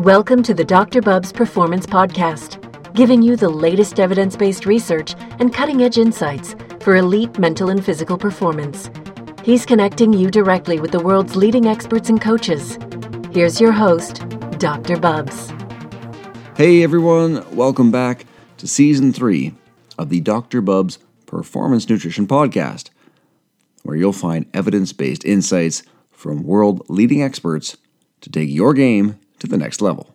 Welcome to the Dr. Bubbs Performance Podcast, giving you the latest evidence based research and cutting edge insights for elite mental and physical performance. He's connecting you directly with the world's leading experts and coaches. Here's your host, Dr. Bubbs. Hey everyone, welcome back to season three of the Dr. Bubbs Performance Nutrition Podcast, where you'll find evidence based insights from world leading experts to take your game to the next level.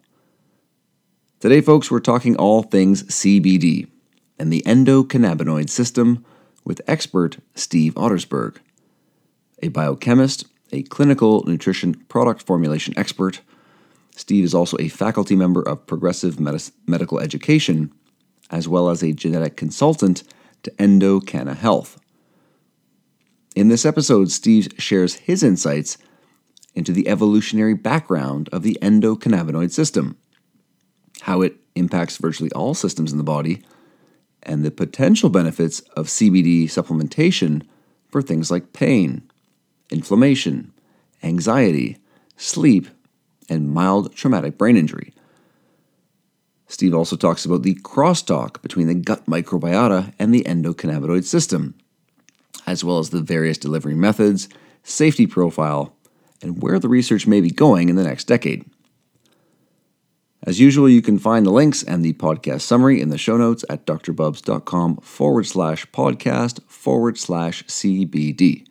Today, folks, we're talking all things CBD and the endocannabinoid system with expert Steve Ottersberg, a biochemist, a clinical nutrition product formulation expert. Steve is also a faculty member of Progressive Medical Education, as well as a genetic consultant to Endocanna Health. In this episode, Steve shares his insights into the evolutionary background of the endocannabinoid system, how it impacts virtually all systems in the body, and the potential benefits of CBD supplementation for things like pain, inflammation, anxiety, sleep, and mild traumatic brain injury. Steve also talks about the crosstalk between the gut microbiota and the endocannabinoid system, as well as the various delivery methods, safety profile, and where the research may be going in the next decade. As usual, you can find the links and the podcast summary in the show notes at drbubbs.com forward slash podcast forward slash CBD.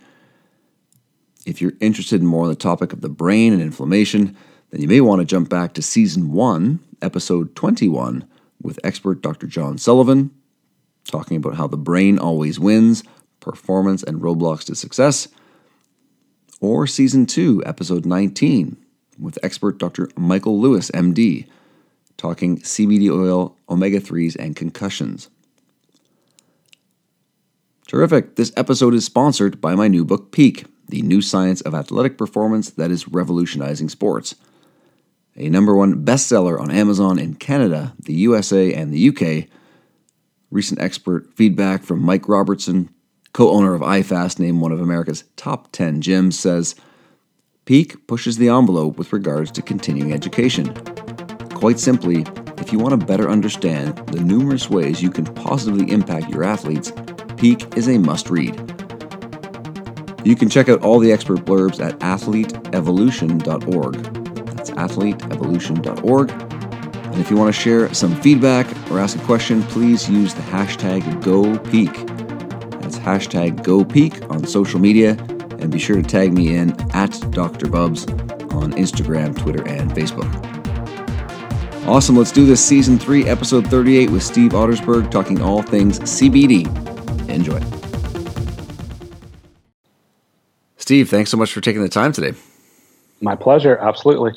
If you're interested in more on the topic of the brain and inflammation, then you may want to jump back to season 1, episode 21, with expert Dr. John Sullivan, talking about how the brain always wins, performance, and roadblocks to success or Season 2, Episode 19, with expert Dr. Michael Lewis, MD, talking CBD oil, omega 3s, and concussions. Terrific. This episode is sponsored by my new book, Peak The New Science of Athletic Performance That is Revolutionizing Sports. A number one bestseller on Amazon in Canada, the USA, and the UK. Recent expert feedback from Mike Robertson, co owner of iFast, named one of America's top 10 gyms, says Peak pushes the envelope with regards to continuing education. Quite simply, if you want to better understand the numerous ways you can positively impact your athletes, Peak is a must read. You can check out all the expert blurbs at athleteevolution.org. That's athleteevolution.org. And if you want to share some feedback or ask a question, please use the hashtag GoPeak hashtag GoPeak on social media, and be sure to tag me in at Dr. Bubbs on Instagram, Twitter, and Facebook. Awesome, let's do this season 3, episode 38 with Steve Ottersberg talking all things CBD. Enjoy. Steve, thanks so much for taking the time today. My pleasure, absolutely.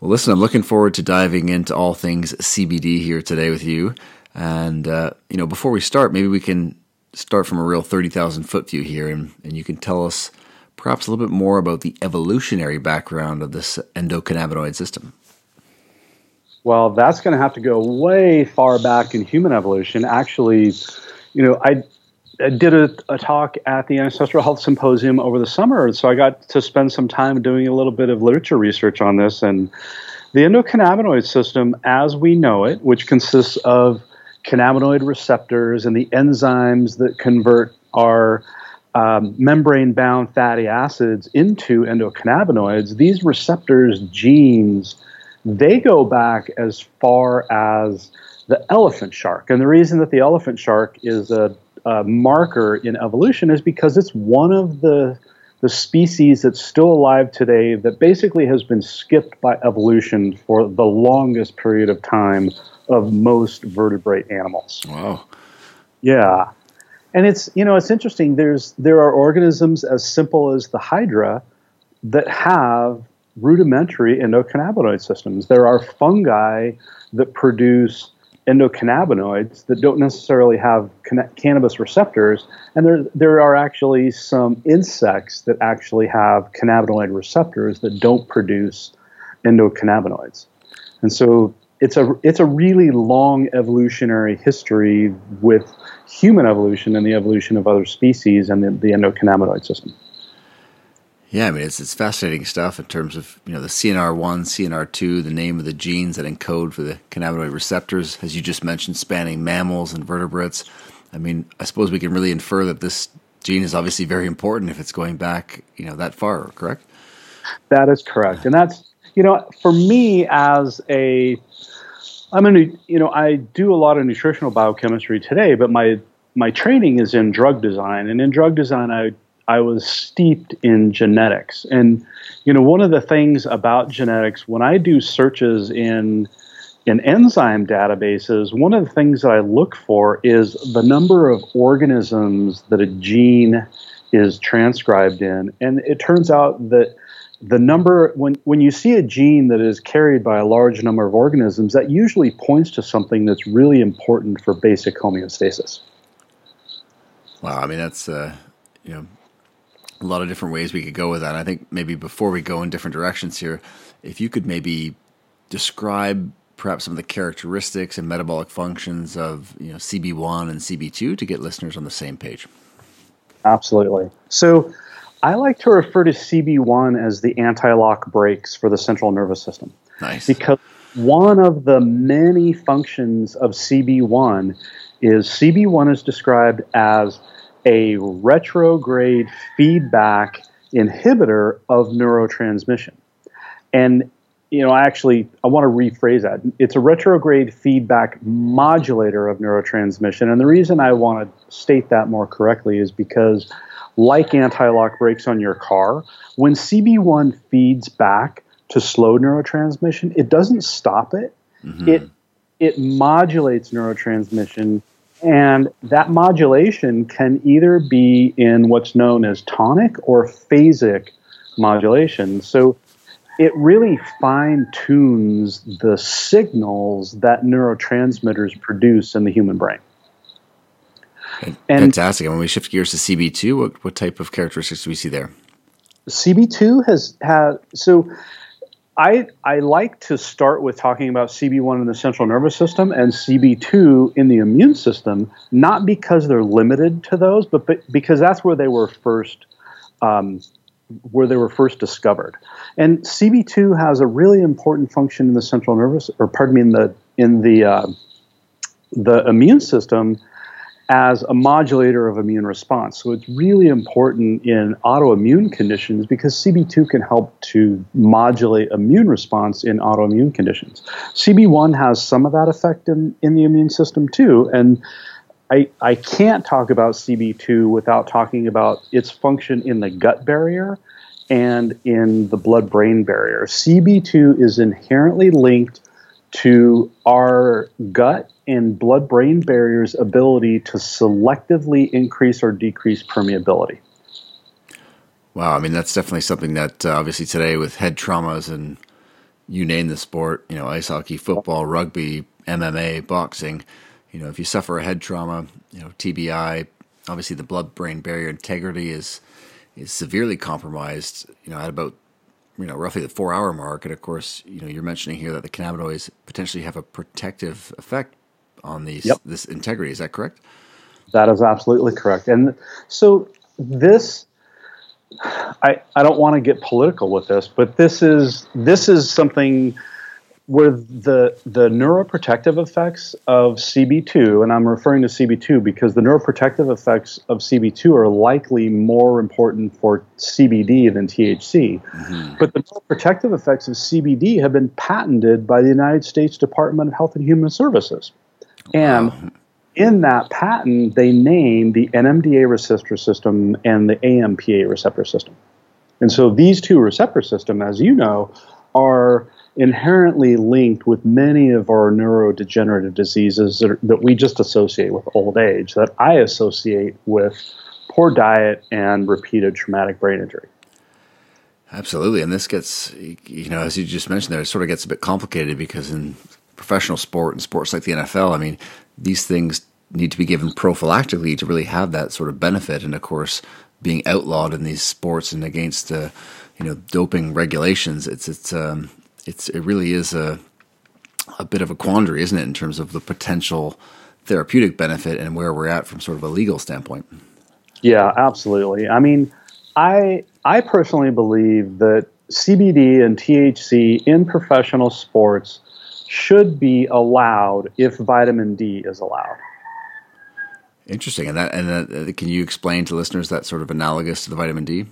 Well, listen, I'm looking forward to diving into all things CBD here today with you. And, uh, you know, before we start, maybe we can start from a real 30,000 foot view here, and, and you can tell us perhaps a little bit more about the evolutionary background of this endocannabinoid system. Well, that's going to have to go way far back in human evolution. Actually, you know, I, I did a, a, talk at the Ancestral Health Symposium over the summer, so I got to spend some time doing a little bit of literature research on this. And the endocannabinoid system, as we know it, which consists of cannabinoid receptors and the enzymes that convert our um, membrane bound fatty acids into endocannabinoids, these receptors genes, they go back as far as the elephant shark. And the reason that the elephant shark is a, a marker in evolution is because it's one of the the species that's still alive today that basically has been skipped by evolution for the longest period of time of most vertebrate animals. Wow. Yeah. And it's you know it's interesting there's there are organisms as simple as the hydra that have rudimentary endocannabinoid systems. There are fungi that produce endocannabinoids that don't necessarily have can- cannabis receptors, and there there are actually some insects that actually have cannabinoid receptors that don't produce endocannabinoids. And so it's a it's a really long evolutionary history with human evolution and the evolution of other species and the, the endocannabinoid system. Yeah, I mean it's it's fascinating stuff in terms of you know the CNR one, CNR two, the name of the genes that encode for the cannabinoid receptors, as you just mentioned, spanning mammals and vertebrates. I mean, I suppose we can really infer that this gene is obviously very important if it's going back you know that far, correct? That is correct, and that's you know for me as a I'm a you know I do a lot of nutritional biochemistry today, but my my training is in drug design, and in drug design I I was steeped in genetics. And, you know, one of the things about genetics, when I do searches in in enzyme databases, one of the things that I look for is the number of organisms that a gene is transcribed in. And it turns out that the number when when you see a gene that is carried by a large number of organisms, that usually points to something that's really important for basic homeostasis. Wow, I mean that's uh, you know a lot of different ways we could go with that. I think maybe before we go in different directions here, if you could maybe describe perhaps some of the characteristics and metabolic functions of you know CB1 and CB2 to get listeners on the same page. Absolutely. So I like to refer to CB1 as the anti-lock brakes for the central nervous system. Nice. Because one of the many functions of CB1 is CB1 is described as a retrograde feedback inhibitor of neurotransmission. And you know, I actually, I want to rephrase that. It's a retrograde feedback modulator of neurotransmission. And the reason I want to state that more correctly is because, like anti lock brakes on your car, when CB1 feeds back to slow neurotransmission, it doesn't stop it. Mm-hmm. It it modulates neurotransmission and that modulation can either be in what's known as tonic or phasic modulation. So it really fine tunes the signals that neurotransmitters produce in the human brain. And Fantastic. And when we shift gears to CB2, what, what type of characteristics do we see there? CB2 has had so I, I like to start with talking about CB1 in the central nervous system and CB2 in the immune system, not because they're limited to those, but, but because that's where they were first um, where they were first discovered. And CB2 has a really important function in the central nervous, or pardon me, in the in the uh, the immune system as a modulator of immune response. So it's really important in autoimmune conditions because CB2 can help to modulate immune response in autoimmune conditions. CB1 has some of that effect in, in the immune system too. And I, I can't talk about CB2 without talking about its function in the gut barrier and in the blood brain barrier. CB2 is inherently linked to our gut and blood brain barrier's ability to selectively increase or decrease permeability. Wow, I mean that's definitely something that uh, obviously today with head traumas and you name the sport, you know, ice hockey, football, rugby, MMA, boxing, you know, if you suffer a head trauma, you know, TBI, obviously the blood brain barrier integrity is is severely compromised, you know, at about you know roughly the four hour mark. And of course you know you're mentioning here that the cannabinoids potentially have a protective effect on these yep. this integrity. Is that correct? That is absolutely correct. And so this I, I don't want to get political with this, but this is this is something where the the neuroprotective effects of CB2, and I'm referring to CB2 because the neuroprotective effects of CB2 are likely more important for CBD than THC. Mm-hmm. But the protective effects of CBD have been patented by the United States Department of Health and Human Services. And wow. in that patent, they name the NMDA receptor system and the AMPA receptor system. And so these two receptor system, as you know, are inherently linked with many of our neurodegenerative diseases that, are, that we just associate with old age, that I associate with poor diet and repeated traumatic brain injury. Absolutely. And this gets, you know, as you just mentioned there, it sort of gets a bit complicated because in professional sport and sports like the NFL, I mean, these things need to be given prophylactically to really have that sort of benefit. And of course, being outlawed in these sports and against, uh, you know, doping regulations, it's, it's, um, it's it really is a a bit of a quandary, isn't it, in terms of the potential therapeutic benefit and where we're at from sort of a legal standpoint. Yeah, absolutely. I mean, I I personally believe that CBD and THC in professional sports should be allowed if vitamin D is allowed. Interesting, and that and that, can you explain to listeners that sort of analogous to the vitamin D?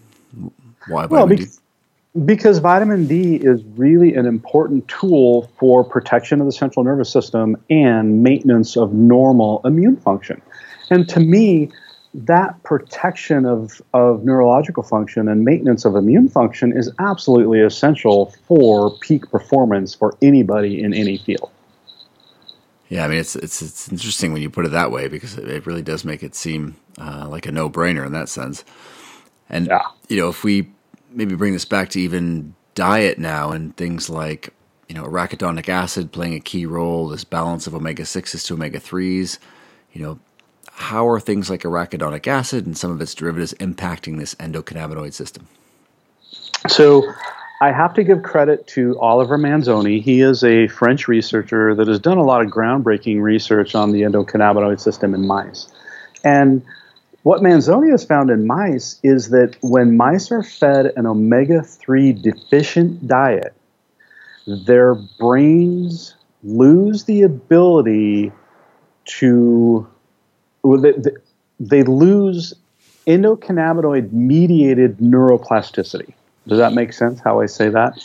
Why vitamin well, D? Because vitamin D is really an important tool for protection of the central nervous system and maintenance of normal immune function. And to me, that protection of, of neurological function and maintenance of immune function is absolutely essential for peak performance for anybody in any field. Yeah, I mean it's it's it's interesting when you put it that way because it really does make it seem uh, like a no brainer in that sense. And yeah. you know, if we maybe bring this back to even diet now and things like you know arachidonic acid playing a key role, this balance of omega sixes to omega threes, you know, how are things like arachidonic acid and some of its derivatives impacting this endocannabinoid system? So, I have to give credit to Oliver Manzoni. He is a French researcher that has done a lot of groundbreaking research on the endocannabinoid system in mice. And what Manzoni has found in mice is that when mice are fed an omega 3 deficient diet, their brains lose the ability to they, they lose endocannabinoid mediated neuroplasticity. Does that make sense how I say that?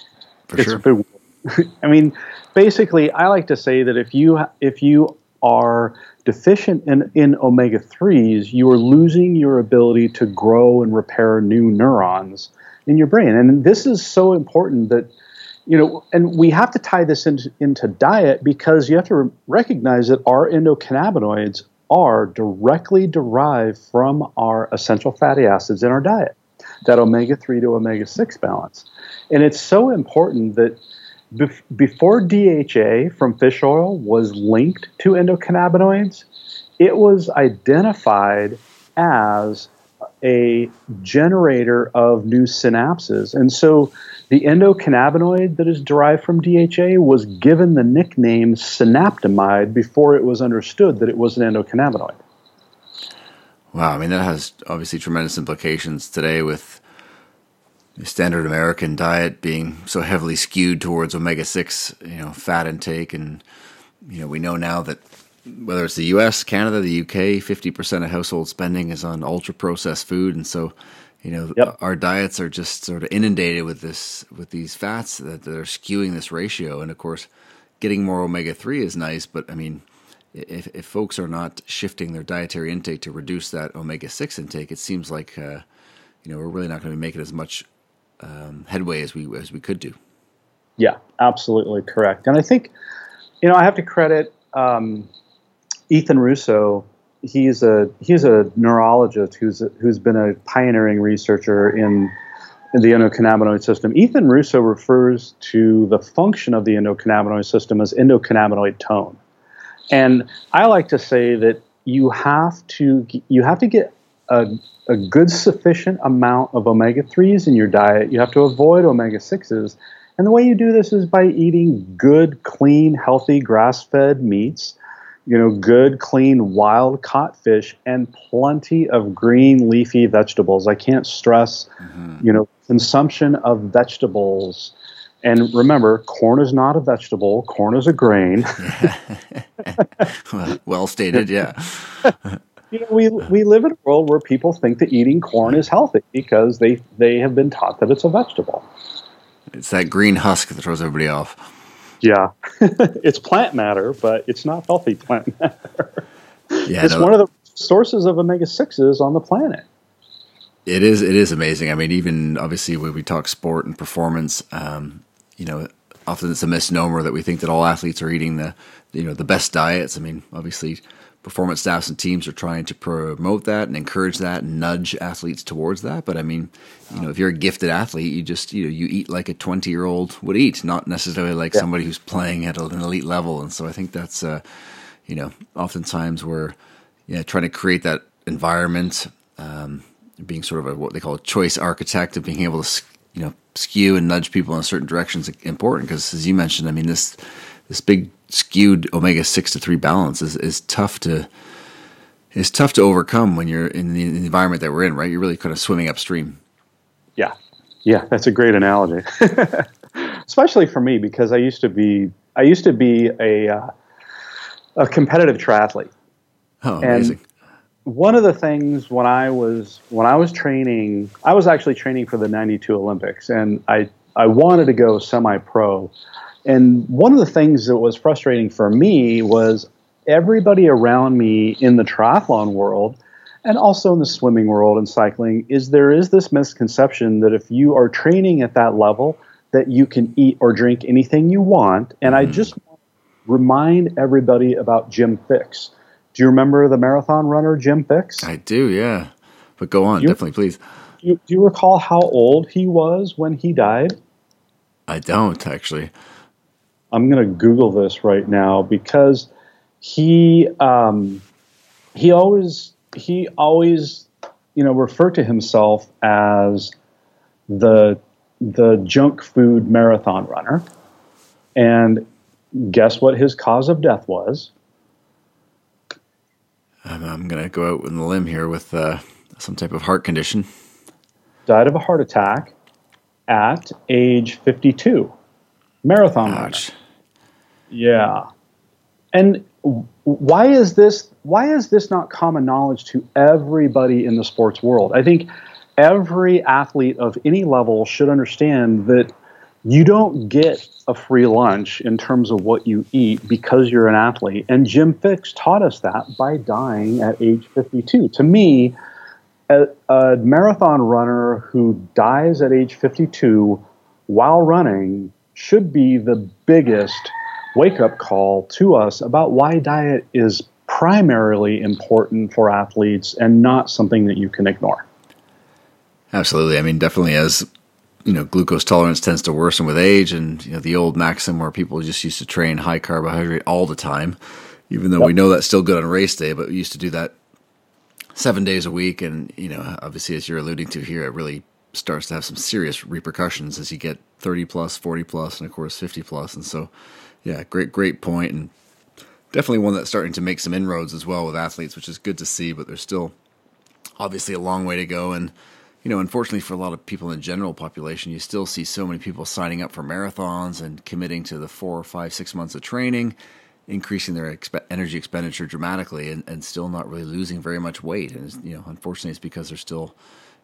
For it's sure. I mean, basically, I like to say that if you if you are deficient in, in omega 3s, you are losing your ability to grow and repair new neurons in your brain. And this is so important that, you know, and we have to tie this into, into diet because you have to recognize that our endocannabinoids are directly derived from our essential fatty acids in our diet, that omega 3 to omega 6 balance. And it's so important that bef- before DHA from fish oil was linked to endocannabinoids, it was identified as a generator of new synapses. And so the endocannabinoid that is derived from DHA was given the nickname synaptamide before it was understood that it was an endocannabinoid. Wow, I mean that has obviously tremendous implications today with the standard American diet being so heavily skewed towards omega six, you know, fat intake, and you know we know now that whether it's the U.S., Canada, the U.K., fifty percent of household spending is on ultra processed food, and so you know yep. our diets are just sort of inundated with this with these fats that, that are skewing this ratio, and of course, getting more omega three is nice, but I mean. If, if folks are not shifting their dietary intake to reduce that omega six intake, it seems like uh, you know we're really not going to be making as much um, headway as we as we could do. Yeah, absolutely correct. And I think, you know, I have to credit um, Ethan Russo, he's a he's a neurologist who's a, who's been a pioneering researcher in, in the endocannabinoid system. Ethan Russo refers to the function of the endocannabinoid system as endocannabinoid tone, and I like to say that you have to you have to get a, a good sufficient amount of omega threes in your diet. You have to avoid omega sixes. And the way you do this is by eating good, clean, healthy, grass fed meats you know, good, clean, wild caught fish and plenty of green leafy vegetables. I can't stress, mm-hmm. you know, consumption of vegetables. And remember, corn is not a vegetable, corn is a grain. well, well stated, yeah. you know, we, we live in a world where people think that eating corn is healthy because they, they have been taught that it's a vegetable. It's that green husk that throws everybody off. Yeah, it's plant matter, but it's not healthy plant matter. Yeah, it's no, one of the sources of omega sixes on the planet. It is. It is amazing. I mean, even obviously when we talk sport and performance, um, you know, often it's a misnomer that we think that all athletes are eating the, you know, the best diets. I mean, obviously performance staffs and teams are trying to promote that and encourage that and nudge athletes towards that. But I mean, you know, if you're a gifted athlete, you just you know you eat like a 20 year old would eat, not necessarily like yeah. somebody who's playing at an elite level. And so I think that's uh, you know, oftentimes we're yeah trying to create that environment, um, being sort of a, what they call a choice architect of being able to you know skew and nudge people in a certain direction is important because as you mentioned, I mean this this big skewed omega six to three balance is, is tough to is tough to overcome when you're in the, in the, environment that we're in. Right, you're really kind of swimming upstream. Yeah, yeah, that's a great analogy, especially for me because I used to be I used to be a uh, a competitive triathlete. Oh, amazing. And one of the things when I was when I was training, I was actually training for the '92 Olympics, and I I wanted to go semi-pro. And one of the things that was frustrating for me was everybody around me in the triathlon world and also in the swimming world and cycling is there is this misconception that if you are training at that level that you can eat or drink anything you want. And mm-hmm. i just remind everybody about jim Fixx. Do you remember the marathon runner jim Fixx? I do yeah. But go on you, definitely please. do you, do you recall how old he was when he died? I don't actually i'm going to google this right now because he um, he always he always you know referred to himself as the the junk food marathon runner. And guess what his cause of death was? I'm, I'm gonna go out on the limb here with uh, some type of heart condition. Died of a heart attack at age 52 marathon Ouch. runner yeah. And why is this why is this not common knowledge to everybody in the sports world? I think every athlete of any level should understand that you don't get a free lunch in terms of what you eat because you're an athlete. And jim Fixx taught us that by dying at age 52 to me a, a marathon runner who dies at age 52 while running should be the biggest wake up call to us about why diet is primarily important for athletes and not something that you can ignore. Absolutely. I mean, definitely as you know, glucose tolerance tends to worsen with age, and you know the old maxim where people just used to train high carbohydrate all the time, even though yep. we know that's still good on race day, but we used to do that seven days a week, and you know, obviously, as you're alluding to here, it really starts to have some serious repercussions as you get 30 plus, 40 plus, and of course 50 plus, and so yeah, great, great point, and definitely one that's starting to make some inroads as well with athletes, which is good to see. But there's still obviously a long way to go, and you know, unfortunately for a lot of people in the general population, you still see so many people signing up for marathons and committing to the four, five, six months of training, increasing their exp- energy expenditure dramatically, and, and still not really losing very much weight. And you know, unfortunately, it's because they're still,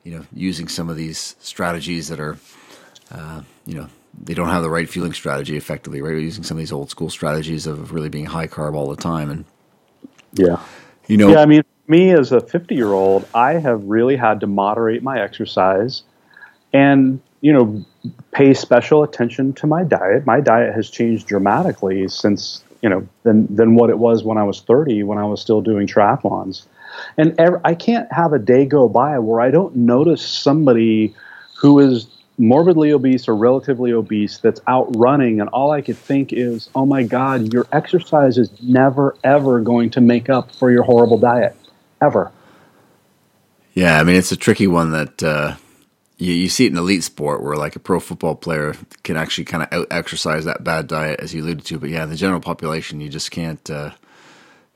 you know, using some of these strategies that are, uh, you know, they don't have the right fueling strategy effectively, right? We're using some of these old school strategies of really being high carb all the time. And yeah, you know, yeah, I mean, me as a 50 year old, I have really had to moderate my exercise and, you know, pay special attention to my diet. My diet has changed dramatically since, you know, than, than what it was when I was 30, when I was still doing triathlons. And ever, I can't have a day go by where I don't notice somebody who is morbidly obese or relatively obese that's out running and all i could think is oh my god your exercise is never ever going to make up for your horrible diet. Ever. Yeah i mean it's a tricky one that uh, you, you see it in elite sport where like a pro football player can actually kind of out exercise that bad diet as you alluded to but yeah the general population you just can't uh,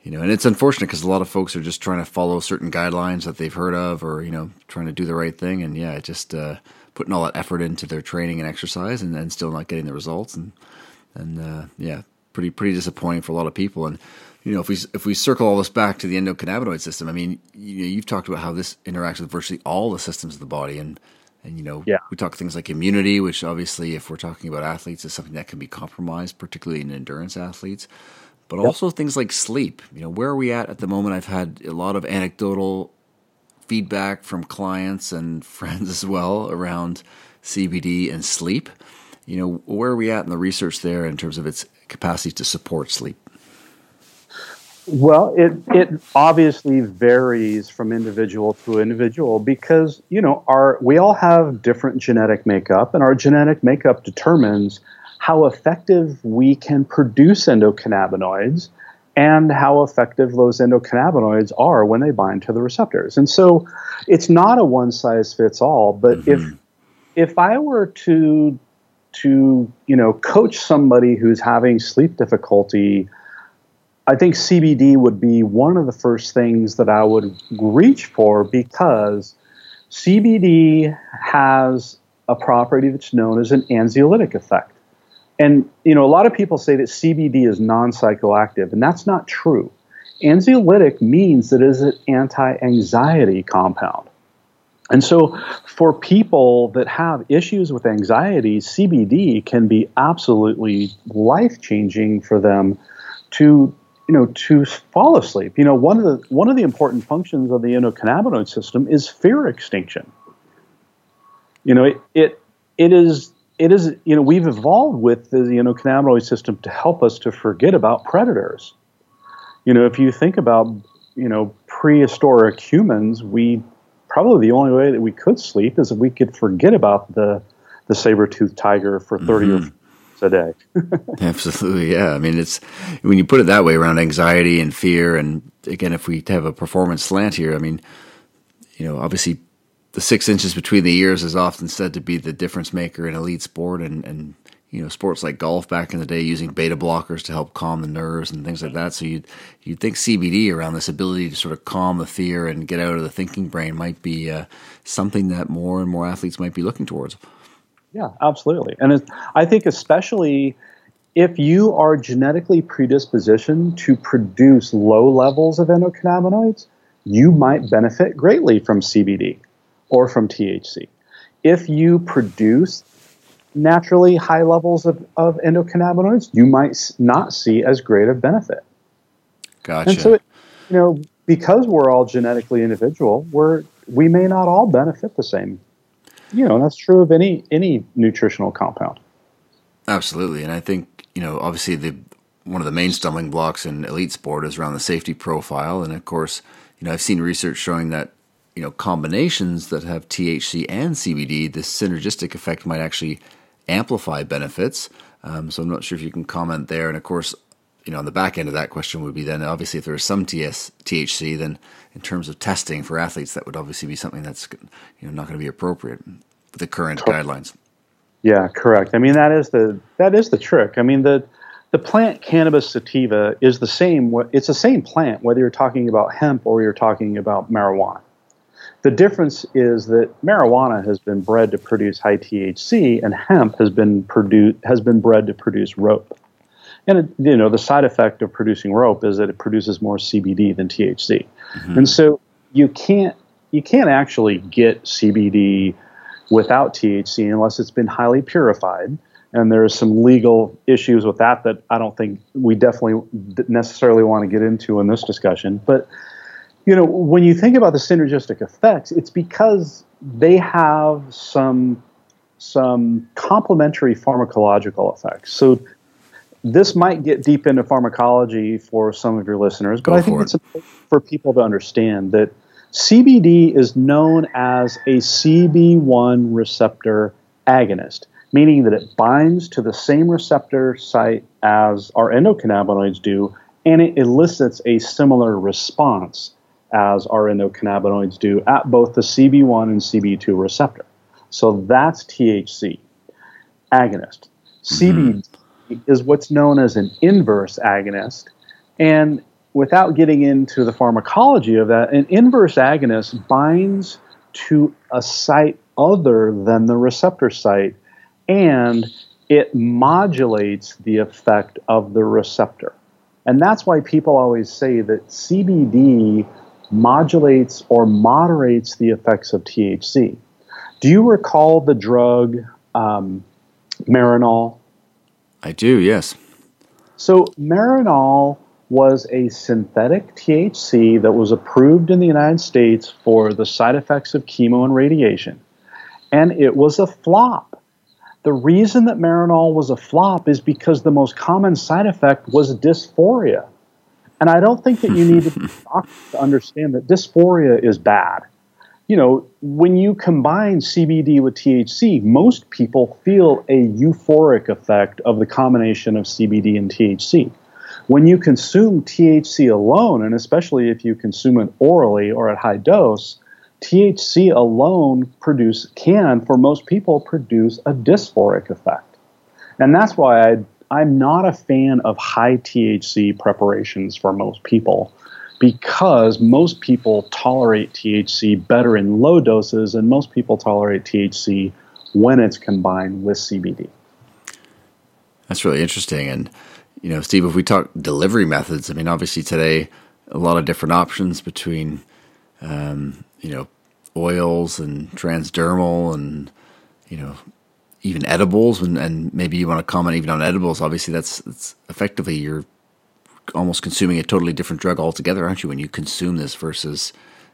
you know and it's unfortunate because a lot of folks are just trying to follow certain guidelines that they've heard of or you know trying to do the right thing and yeah it just uh, putting all that effort into their training and exercise and then still not getting the results and and uh, yeah, pretty pretty disappointing for a lot of people. And you know, if we if we circle all this back to the endocannabinoid system, I mean, you know, you've talked about how this interacts with virtually all the systems of the body, and and you know, yeah. we talk things like immunity, which obviously, if we're talking about athletes, is something that can be compromised, particularly in endurance athletes. But yep. also things like sleep. You know, where are we at at the moment? I've had a lot of anecdotal feedback from clients and friends as well around CBD and sleep. You know, where are we at in the research there in terms of its capacity to support sleep? Well, it it obviously varies from individual to individual because you know our we all have different genetic makeup, and our genetic makeup determines how effective we can produce endocannabinoids and how effective those endocannabinoids are when they bind to the receptors. And so it's not a one size fits all, but mm-hmm. if if I were to to, you know, coach somebody who's having sleep difficulty, I think CBD would be one of the first things that I would reach for because CBD has a property that's known as an anxiolytic effect. And you know, a lot of people say that CBD is non-psychoactive, and that's not true. Anxiolytic means that it is an anti-anxiety compound. And so, for people that have issues with anxiety, CBD can be absolutely life changing for them to you know to fall asleep. You know, one of the one of the important functions of the endocannabinoid system is fear extinction. You know, it it, it is it is you know we've evolved with the endocannabinoid system to help us to forget about predators. You know, if you think about you know prehistoric humans, we probably the only way that we could sleep is if we could forget about the the saber-toothed tiger for 30 mm-hmm. or a day. Absolutely, yeah. I mean, it's when you put it that way around anxiety and fear, and again, if we have a performance slant here, I mean, you know, obviously, the six inches between the ears is often said to be the difference maker in elite sport, and and you know, sports like golf back in the day using beta blockers to help calm the nerves and things like that. So you'd you'd think CBD around this ability to sort of calm the fear and get out of the thinking brain might be uh, something that more and more athletes might be looking towards. Yeah, absolutely. And I think especially if you are genetically predispositioned to produce low levels of endocannabinoids, you might benefit greatly from CBD or from THC. If you produce naturally high levels of, of endocannabinoids, you might not see as great a benefit. Gotcha. And so, it, you know, because we're all genetically individual, we're we may not all benefit the same you know that's true of any any nutritional compound. Absolutely, and I think you know obviously the one of the main stumbling blocks in elite sport is around the safety profile, and of course you know I've seen research showing that you know combinations that have THC and CBD, this synergistic effect might actually amplify benefits. Um, so I'm not sure if you can comment there, and of course you know, on the back end of that question would be then obviously if there's some TS, THC, then in terms of testing for athletes, that would obviously be something that's you know not going to be appropriate with the current correct. guidelines. Yeah, correct. I mean that is the that is the trick. I mean the the plant cannabis sativa is the same. It's the same plant whether you're talking about hemp or you're talking about marijuana. The difference is that marijuana has been bred to produce high THC, and hemp has been produced has been bred to produce rope. And it, you know, the side effect of producing rope is that it produces more CBD than THC. Mm-hmm. And so you can't you can't actually get CBD without THC unless it's been highly purified. And there are some legal issues with that that I don't think we definitely necessarily want to get into in this discussion. But you know, when you think about the synergistic effects, it's because they have some some complementary pharmacological effects. So this might get deep into pharmacology for some of your listeners, but Go I think it's important for people to understand that CBD is known as a CB1 receptor agonist, meaning that it binds to the same receptor site as our endocannabinoids do, and it elicits a similar response as our endocannabinoids do at both the CB1 and CB2 receptor. So that's THC agonist. Mm-hmm. CBD is what's known as an inverse agonist. And without getting into the pharmacology of that, an inverse agonist binds to a site other than the receptor site and it modulates the effect of the receptor. And that's why people always say that CBD modulates or moderates the effects of THC. Do you recall the drug um, Marinol? I do, yes. So Marinol was a synthetic THC that was approved in the United States for the side effects of chemo and radiation. And it was a flop. The reason that Marinol was a flop is because the most common side effect was dysphoria. And I don't think that you need to, to understand that dysphoria is bad you know, when you combine CBD with THC, most people feel a euphoric effect of the combination of CBD and THC. When you consume THC alone, and especially if you consume it orally or at high dose, THC alone produce can, for most people, produce a dysphoric effect. And that's why I, I'm not a fan of high THC preparations for most people because most people tolerate THC better in low doses, and most people tolerate THC when it's combined with CBD. That's really interesting. And, you know, Steve, if we talk delivery methods, I mean, obviously today, a lot of different options between, um, you know, oils and transdermal and, you know, even edibles. And, and maybe you want to comment even on edibles. Obviously, that's, that's effectively you're almost consuming a totally different drug altogether, aren't you, when you consume this versus,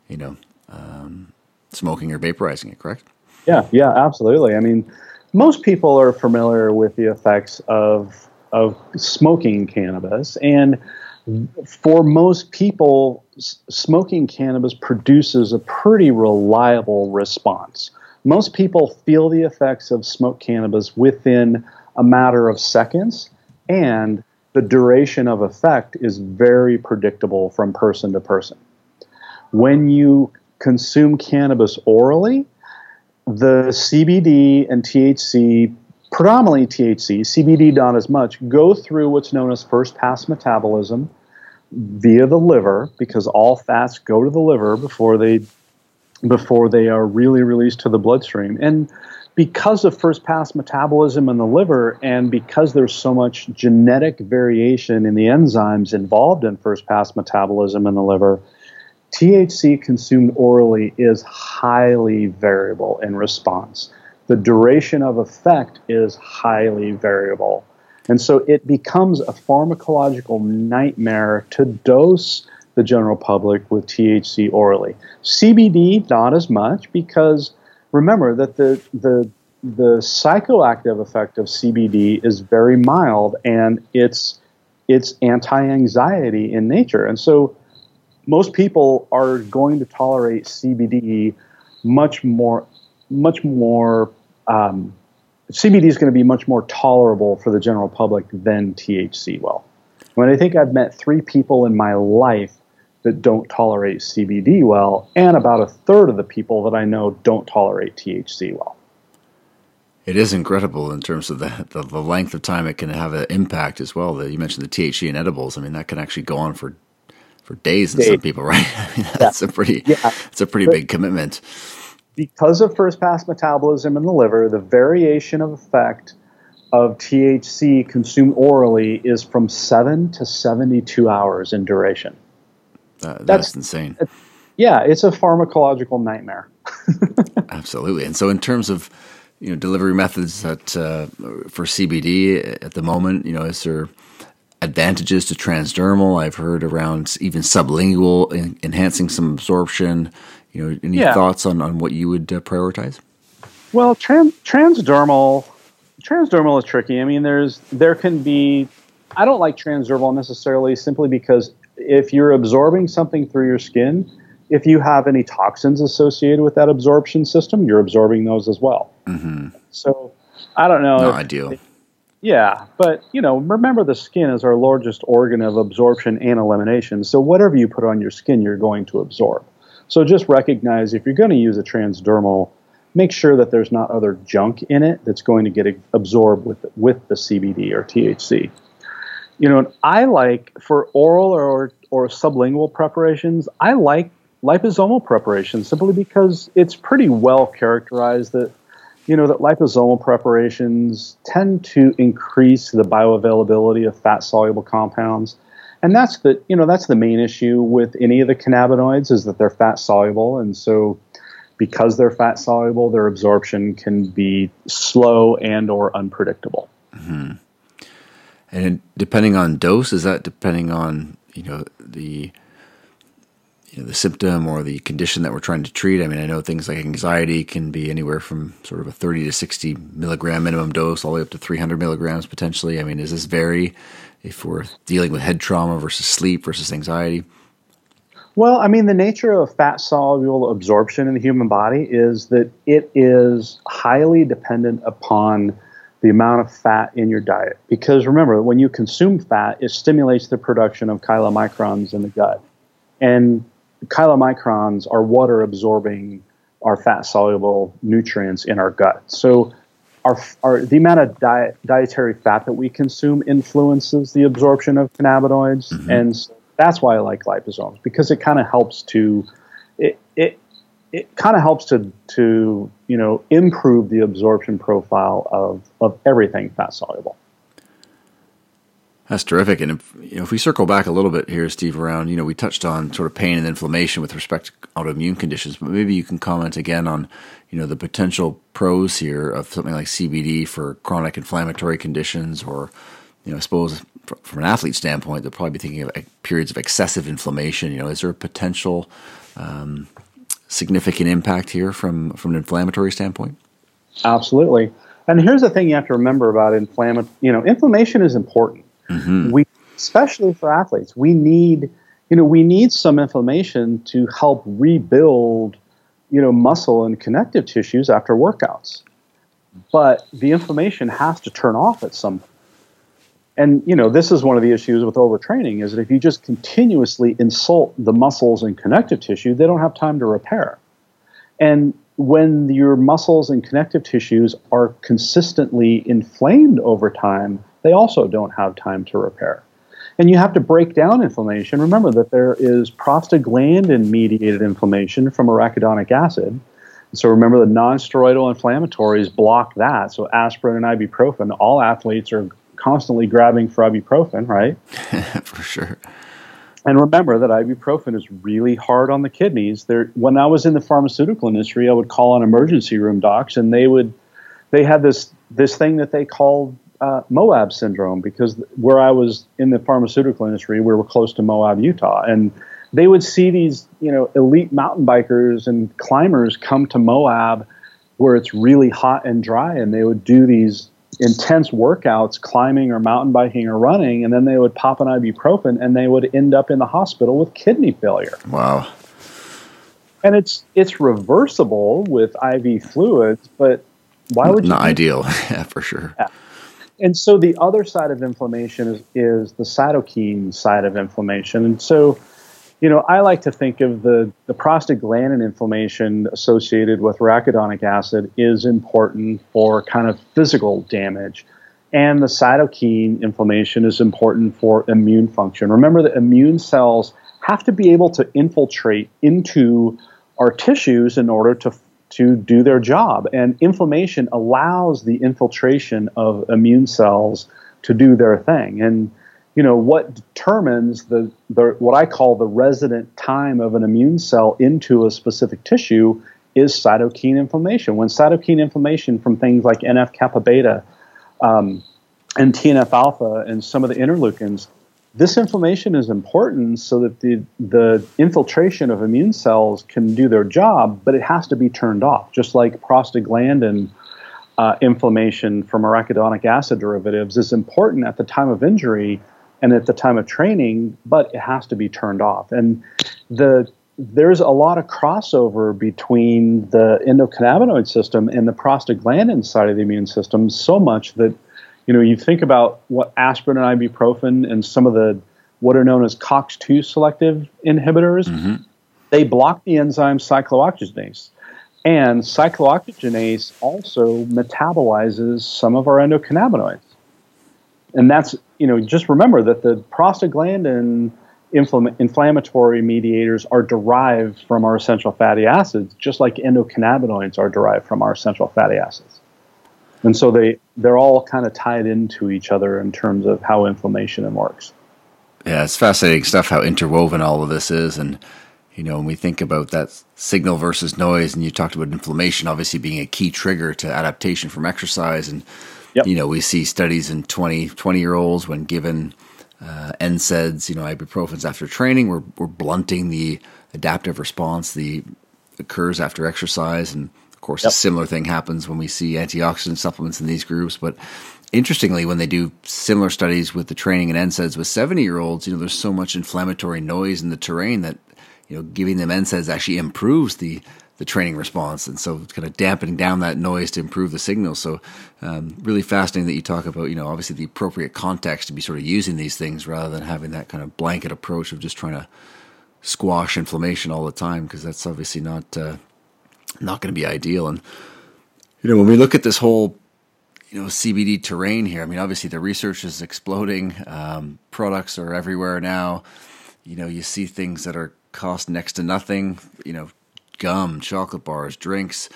you know, um, smoking or vaporizing it, correct? Yeah, yeah, absolutely. I mean, most people are familiar with the effects of of smoking cannabis, and for most people, s- smoking cannabis produces a pretty reliable response. Most people feel the effects of smoked cannabis within a matter of seconds, and the duration of effect is very predictable from person to person. When you consume cannabis orally, the CBD and THC, predominantly THC, CBD not as much, go through what's known as first pass metabolism via the liver because all fats go to the liver before they before they are really released to the bloodstream. And because of first pass metabolism in the liver and because there's so much genetic variation in the enzymes involved in first pass metabolism in the liver, THC consumed orally is highly variable in response. The duration of effect is highly variable. And so it becomes a pharmacological nightmare to dose the general public with THC orally. CBD, not as much, because remember that the, the, the psychoactive effect of CBD is very mild and it's, it's anti anxiety in nature. And so most people are going to tolerate CBD much more, much more. Um, CBD is going to be much more tolerable for the general public than THC will. When I think I've met three people in my life that don't tolerate CBD well, and about a third of the people that I know don't tolerate THC well. It is incredible in terms of the, the, the length of time it can have an impact as well. The, you mentioned the THC in edibles. I mean, that can actually go on for for days in days. some people, right? I mean, that's yeah. a pretty yeah. it's a pretty but big commitment. Because of first pass metabolism in the liver, the variation of effect of THC consumed orally is from seven to seventy-two hours in duration. That's, that's, insane. yeah, it's a pharmacological nightmare. Absolutely. And so, in terms of you know delivery methods that uh, for CBD at the moment, you know, is there advantages to transdermal. I've heard around even sublingual in, enhancing some absorption. You know, any yeah. thoughts on, on what you would uh, prioritize? Well, trans, transdermal transdermal is tricky. I mean, there's there can be. I don't like transdermal necessarily simply because if you're absorbing something through your skin, if you have any toxins associated with that absorption system, you're absorbing those as well. Mm-hmm. So I don't know. No ideal. Yeah, but you know, remember the skin is our largest organ of absorption and elimination. So whatever you put on your skin, you're going to absorb. So just recognize if you're going to use a transdermal, make sure that there's not other junk in it that's going to get absorbed with with the CBD or THC. You know, I like for oral or or sublingual preparations, I like liposomal preparations simply because it's pretty well characterized that you know that liposomal preparations tend to increase the bioavailability of fat soluble compounds. And that's the you know that's the main issue with any of the cannabinoids is that they're fat soluble. And so because they're fat soluble their absorption can be slow and or unpredictable. Mm-hmm. And depending on dose is that depending on you know the you know, the symptom or the condition that we're trying to treat. I mean, I know things like anxiety can be anywhere from sort of a 30 to 60 milligram minimum dose all the way up to 300 milligrams potentially. I mean, does this vary if we're dealing with head trauma versus sleep versus anxiety? Well, I mean, the nature of fat soluble absorption in the human body is that it is highly dependent upon the amount of fat in your diet. Because remember, when you consume fat, it stimulates the production of chylomicrons in the gut. And chylomicrons are water absorbing our fat soluble nutrients in our gut. So our, our, the amount of diet, dietary fat that we consume influences the absorption of cannabinoids. Mm-hmm. And That's why I like liposomes because it kind of helps to it kind of helps to to you know improve the absorption profile of of everything fat soluble. That's terrific. And if, you know, if we circle back a little bit here, Steve, around, you know, we touched on sort of pain and inflammation with respect to autoimmune conditions, but maybe you can comment again on, you know, the potential pros here of something like CBD for chronic inflammatory conditions or, you know, I suppose from an athlete standpoint, they'll probably be thinking of periods of excessive inflammation. You know, is there a potential um, significant impact here from, from an inflammatory standpoint? Absolutely. And here's the thing you have to remember about inflammation. You know, inflammation is important Mm-hmm. We, especially for athletes, we need, you know, we need some inflammation to help rebuild, you know, muscle and connective tissues after workouts. But the inflammation has to turn off at some point. And you know, this is one of the issues with overtraining is that if you just continuously insult the muscles and connective tissue, they don't have time to repair. And when your muscles and connective tissues are consistently inflamed over time, they also don't have time to repair. And you have to break down inflammation. Remember that there is prostaglandin mediated inflammation from arachidonic acid. So remember the nonsteroidal inflammatories block that. So aspirin and ibuprofen, all athletes are constantly grabbing for ibuprofen, right? for sure. And remember that ibuprofen is really hard on the kidneys. There, when I was in the pharmaceutical industry, I would call on emergency room docs, and they would, they had this this thing that they called uh, Moab syndrome because where I was in the pharmaceutical industry, we were close to Moab, Utah, and they would see these, you know, elite mountain bikers and climbers come to Moab where it's really hot and dry, and they would do these intense workouts, climbing or mountain biking or running, and then they would pop an ibuprofen, and they would end up in the hospital with kidney failure. Wow. And it's it's reversible with IV fluids, but why would you? Not ideal, yeah, for sure. Yeah and so the other side of inflammation is, is the cytokine side of inflammation. And so, you know, I like to think of the, the prostaglandin inflammation associated with arachidonic acid is important for kind of physical damage. And the cytokine inflammation is important for immune function. Remember that immune cells have to be able to infiltrate into our tissues in order to to do their job. And inflammation allows the infiltration of immune cells to do their thing. And you know what determines the, the what I call the resident time of an immune cell into a specific tissue is cytokine inflammation. When cytokine inflammation from things like NF kappa beta um, and TNF alpha and some of the interleukins this inflammation is important so that the, the infiltration of immune cells can do their job, but it has to be turned off, just like prostaglandin uh, inflammation from arachidonic acid derivatives is important at the time of injury and at the time of training, but it has to be turned off. And the there's a lot of crossover between the endocannabinoid system and the prostaglandin side of the immune system, so much that you know, you think about what aspirin and ibuprofen and some of the what are known as COX2 selective inhibitors, mm-hmm. they block the enzyme cyclooxygenase. And cyclooxygenase also metabolizes some of our endocannabinoids. And that's, you know, just remember that the prostaglandin infl- inflammatory mediators are derived from our essential fatty acids, just like endocannabinoids are derived from our essential fatty acids and so they they're all kind of tied into each other in terms of how inflammation works. Yeah, it's fascinating stuff how interwoven all of this is, and you know when we think about that signal versus noise, and you talked about inflammation obviously being a key trigger to adaptation from exercise, and yep. you know we see studies in 20, 20 year olds when given uh, NSAIDs, you know ibuprofens after training, we're we're blunting the adaptive response that occurs after exercise and of course, yep. a similar thing happens when we see antioxidant supplements in these groups. But interestingly, when they do similar studies with the training and NSAIDs with 70 year olds, you know, there's so much inflammatory noise in the terrain that, you know, giving them NSAIDs actually improves the, the training response. And so it's kind of dampening down that noise to improve the signal. So, um, really fascinating that you talk about, you know, obviously the appropriate context to be sort of using these things rather than having that kind of blanket approach of just trying to squash inflammation all the time because that's obviously not uh, not going to be ideal. And you know, when we look at this whole you know CBD terrain here, I mean, obviously the research is exploding. Um, products are everywhere now. you know, you see things that are cost next to nothing, you know, gum, chocolate bars, drinks,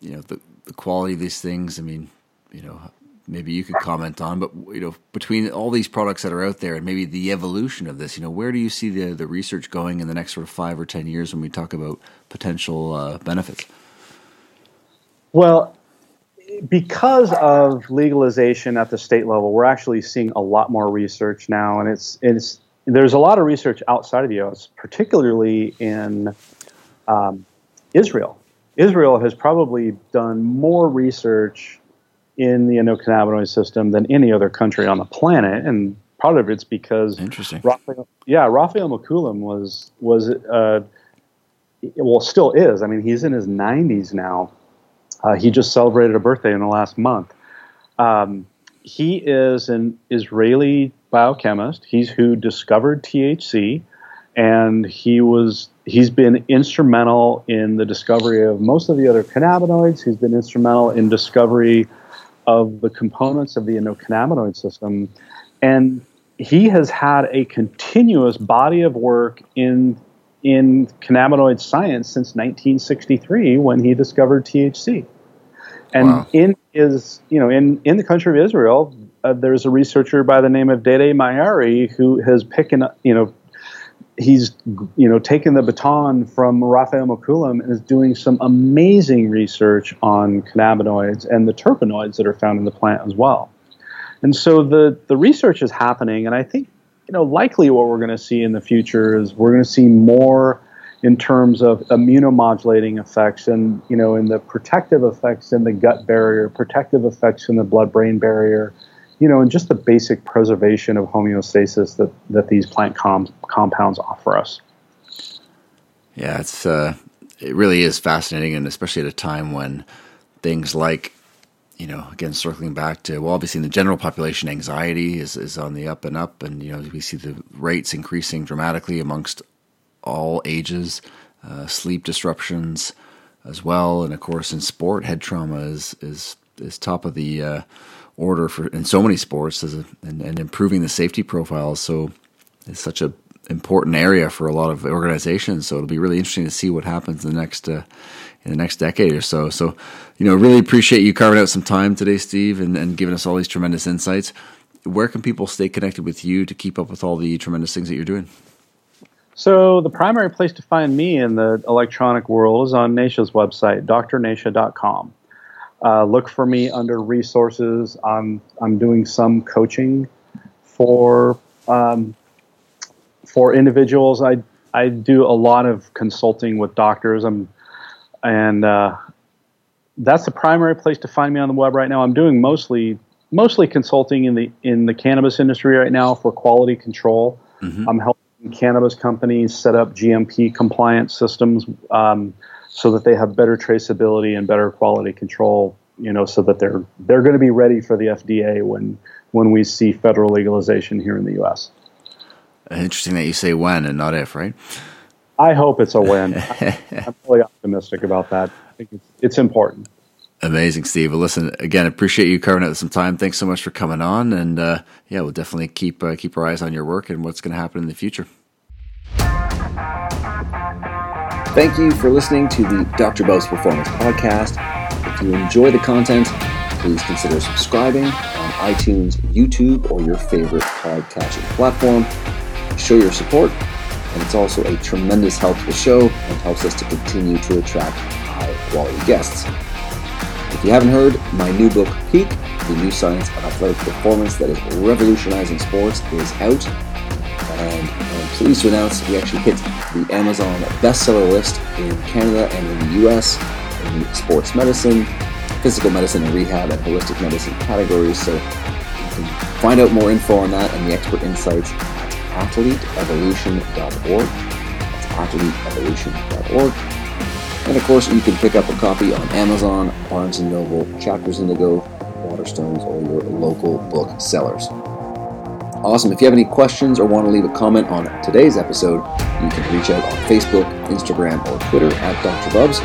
you know, the, the quality of these things. I mean, you know, maybe you could comment on, but you know, between all these products that are out there and maybe the evolution of this, you know, where do you see the the research going in the next sort of five or ten years when we talk about potential uh, benefits? Well, because of legalization at the state level, we're actually seeing a lot more research now, and it's it's there's a lot of research outside of the U.S., particularly in um, Israel. Israel has probably done more research in the endocannabinoid system than any other country on the planet, and part of it's because interesting. Raphael, yeah, Raphael Mechoulam was was uh, well, still is. I mean, he's in his 90s now. Uh, he just celebrated a birthday in the last month. Um, he is an Israeli biochemist. He's who discovered THC, and he was he's been instrumental in the discovery of most of the other cannabinoids. He's been instrumental in discovery of the components of the endocannabinoid system, and he has had a continuous body of work in in cannabinoid science since 1963 when he discovered THC. And wow. in his, you know, in, in the country of Israel, uh, there's a researcher by the name of Dedi Meiri who has picking up, you know, he's, you know, taken the baton from Raphael Mechoulam and is doing some amazing research on cannabinoids and the terpenoids that are found in the plant as well. And so the, the research is happening, and I think, you know, likely what we're going to see in the future is we're going to see more – in terms of immunomodulating effects and you know in the protective effects in the gut barrier protective effects in the blood brain barrier you know and just the basic preservation of homeostasis that that these plant com- compounds offer us yeah it's uh, it really is fascinating and especially at a time when things like you know, again, circling back to, well, obviously in the general population, anxiety is, is on the up and up. And, you know, we see the rates increasing dramatically amongst all ages, uh, sleep disruptions as well, and of course in sport, head trauma is is is top of the uh, order for in so many sports, a, and, and improving the safety profile. So it's such a important area for a lot of organizations. So it'll be really interesting to see what happens in the next uh, in the next decade or so. So, you know, really appreciate you carving out some time today, Steve, and, and giving us all these tremendous insights. Where can people stay connected with you to keep up with all the tremendous things that you're doing? So the primary place to find me in the electronic world is on Nasha's website, drnasha.com. Uh, look for me under resources. I'm I'm doing some coaching for um, for individuals. I I do a lot of consulting with doctors. I'm and uh, that's the primary place to find me on the web right now. I'm doing mostly mostly consulting in the in the cannabis industry right now for quality control. Mm-hmm. I'm helping cannabis companies set up GMP compliance systems um, so that they have better traceability and better quality control. You know, so that they're they're going to be ready for the FDA when when we see federal legalization here in the U.S. Interesting that you say when and not if, right? I hope it's a win. I'm really optimistic about that. I think it's, it's important. Amazing, Steve. Well, listen, again, appreciate you carving out some time. Thanks so much for coming on, and uh, yeah, we'll definitely keep uh, keep our eyes on your work and what's going to happen in the future. Thank you for listening to the Dr. Bubbs Performance Podcast. If you enjoy the content, please consider subscribing on iTunes, YouTube, or your favorite podcasting platform. Show your support, and it's also a tremendous help to the show and helps us to continue to attract high quality guests. If you haven't heard, my new book, Peak, The New Science of Athletic Performance That is Revolutionizing Sports, is out. And I'm pleased to announce we actually hit the Amazon bestseller list in Canada and in the US in sports medicine, physical medicine and rehab, and holistic medicine categories. So you can find out more info on that and the expert insights at athleteevolution.org. That's athleteevolution.org. And of course, you can pick up a copy on Amazon, Barnes & Noble, Chapters Indigo, Waterstones, or your local book sellers. Awesome. If you have any questions or want to leave a comment on today's episode, you can reach out on Facebook, Instagram, or Twitter at Dr. Bubbs.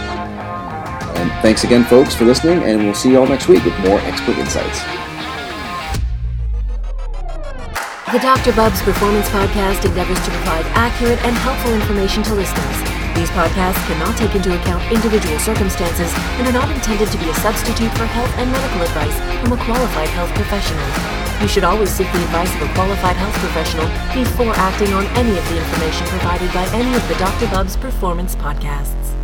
And thanks again, folks, for listening, and we'll see you all next week with more expert insights. The Dr. Bubbs Performance Podcast endeavors to provide accurate and helpful information to listeners. These podcasts cannot take into account individual circumstances and are not intended to be a substitute for health and medical advice from a qualified health professional. You should always seek the advice of a qualified health professional before acting on any of the information provided by any of the Dr. Bubbs Performance podcasts.